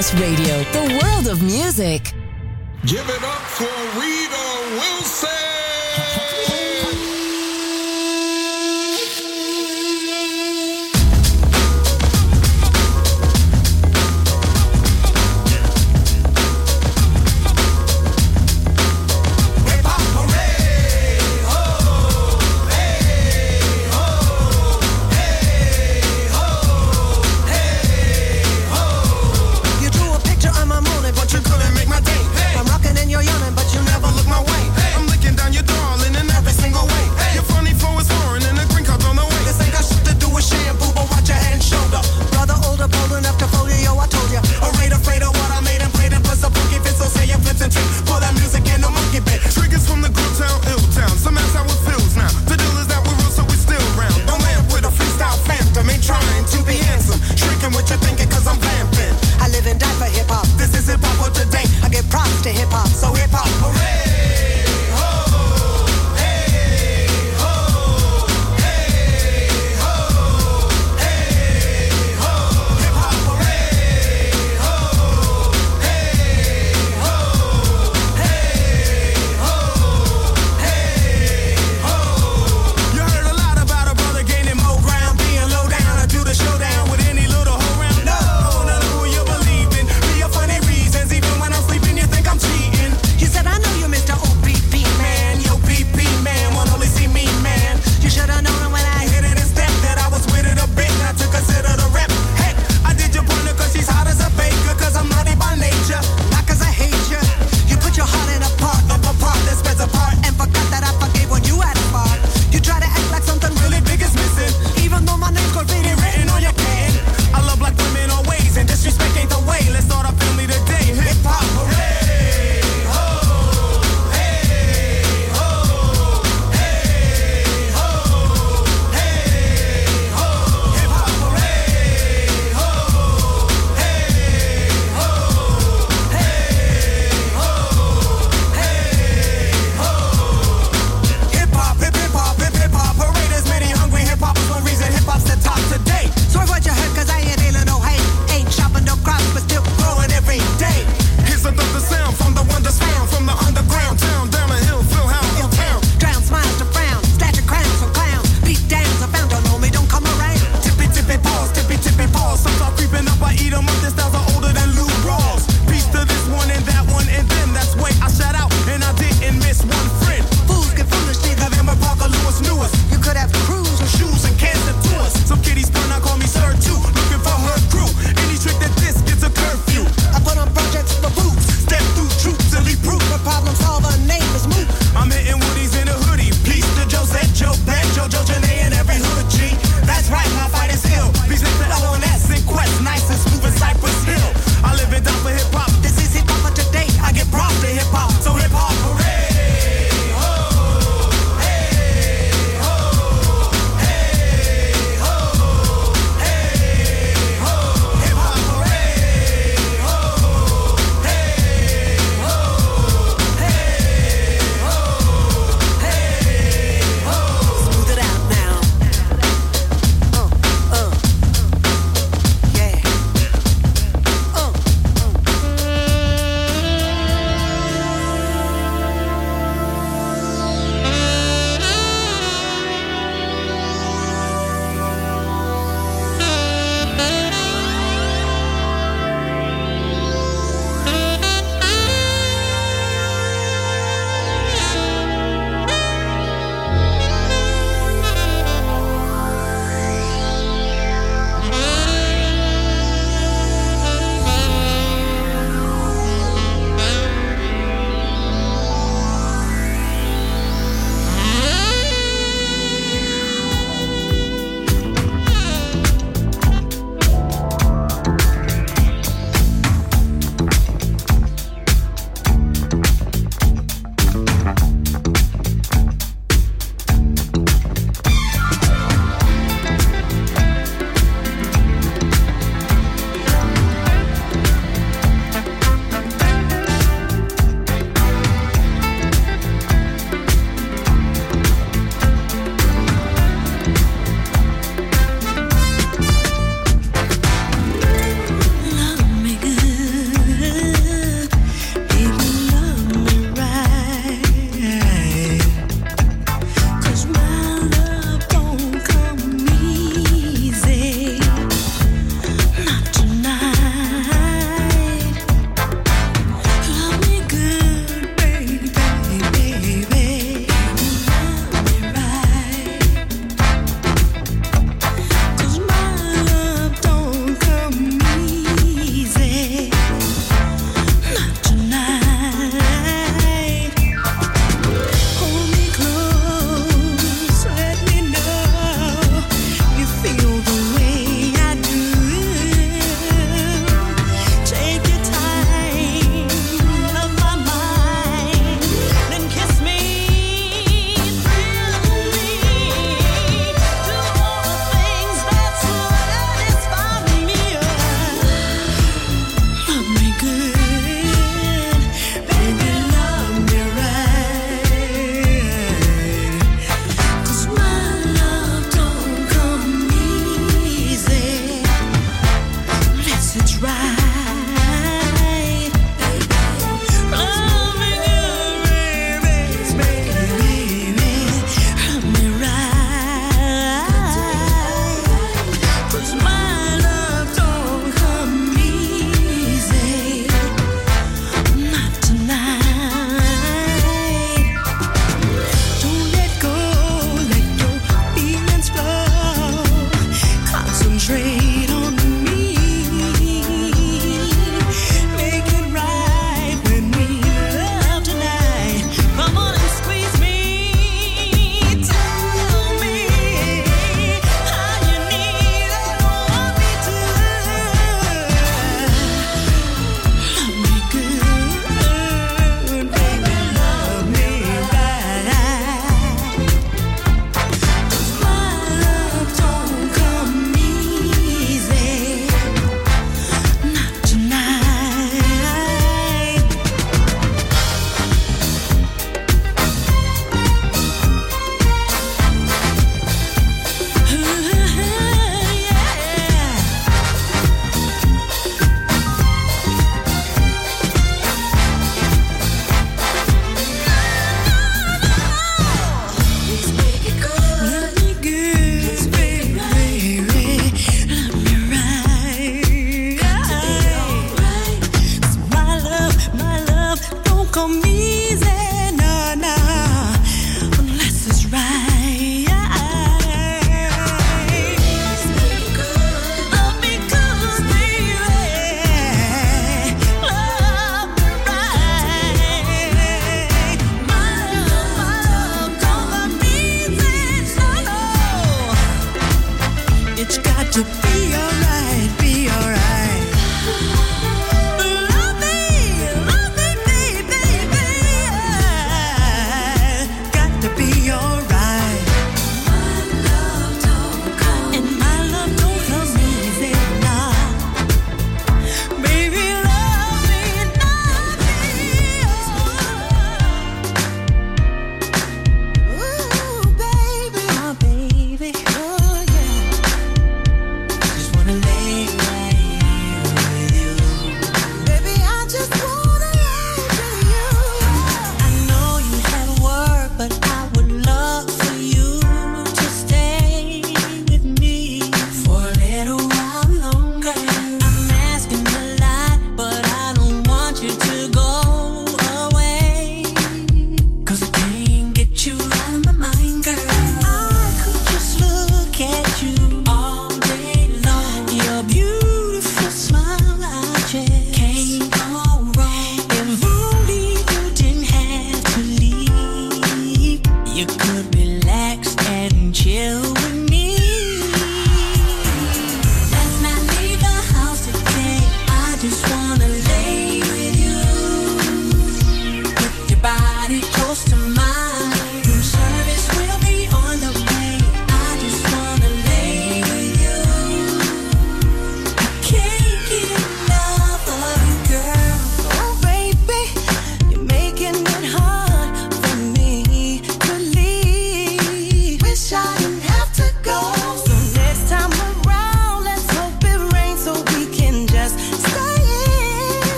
Masterclass Radio, the world of music. Give it up for Rita Wilson.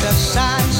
the signs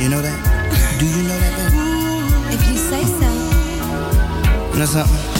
You know that? Do you know that, Though? If you say so. You know something?